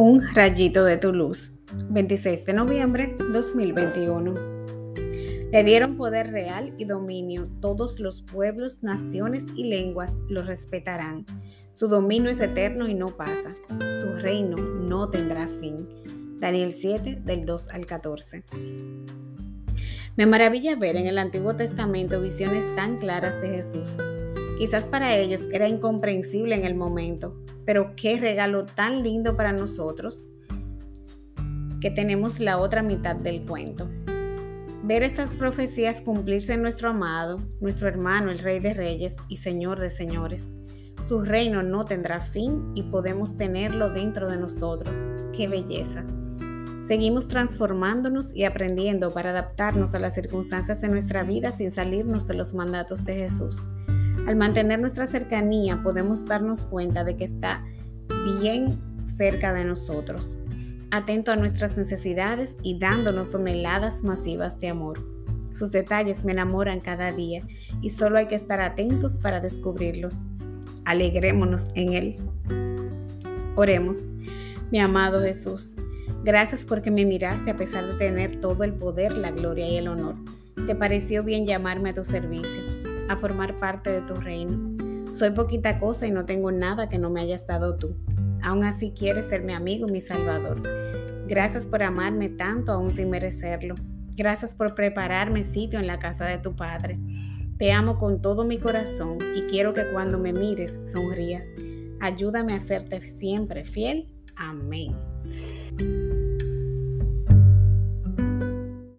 Un rayito de tu luz. 26 de noviembre 2021. Le dieron poder real y dominio. Todos los pueblos, naciones y lenguas lo respetarán. Su dominio es eterno y no pasa. Su reino no tendrá fin. Daniel 7 del 2 al 14. Me maravilla ver en el Antiguo Testamento visiones tan claras de Jesús. Quizás para ellos era incomprensible en el momento, pero qué regalo tan lindo para nosotros que tenemos la otra mitad del cuento. Ver estas profecías cumplirse en nuestro amado, nuestro hermano, el Rey de Reyes y Señor de Señores. Su reino no tendrá fin y podemos tenerlo dentro de nosotros. ¡Qué belleza! Seguimos transformándonos y aprendiendo para adaptarnos a las circunstancias de nuestra vida sin salirnos de los mandatos de Jesús. Al mantener nuestra cercanía podemos darnos cuenta de que está bien cerca de nosotros, atento a nuestras necesidades y dándonos toneladas masivas de amor. Sus detalles me enamoran cada día y solo hay que estar atentos para descubrirlos. Alegrémonos en Él. Oremos. Mi amado Jesús, gracias porque me miraste a pesar de tener todo el poder, la gloria y el honor. Te pareció bien llamarme a tu servicio a formar parte de tu reino. Soy poquita cosa y no tengo nada que no me hayas dado tú. Aún así quieres ser mi amigo, mi salvador. Gracias por amarme tanto aún sin merecerlo. Gracias por prepararme sitio en la casa de tu Padre. Te amo con todo mi corazón y quiero que cuando me mires sonrías. Ayúdame a serte siempre fiel. Amén.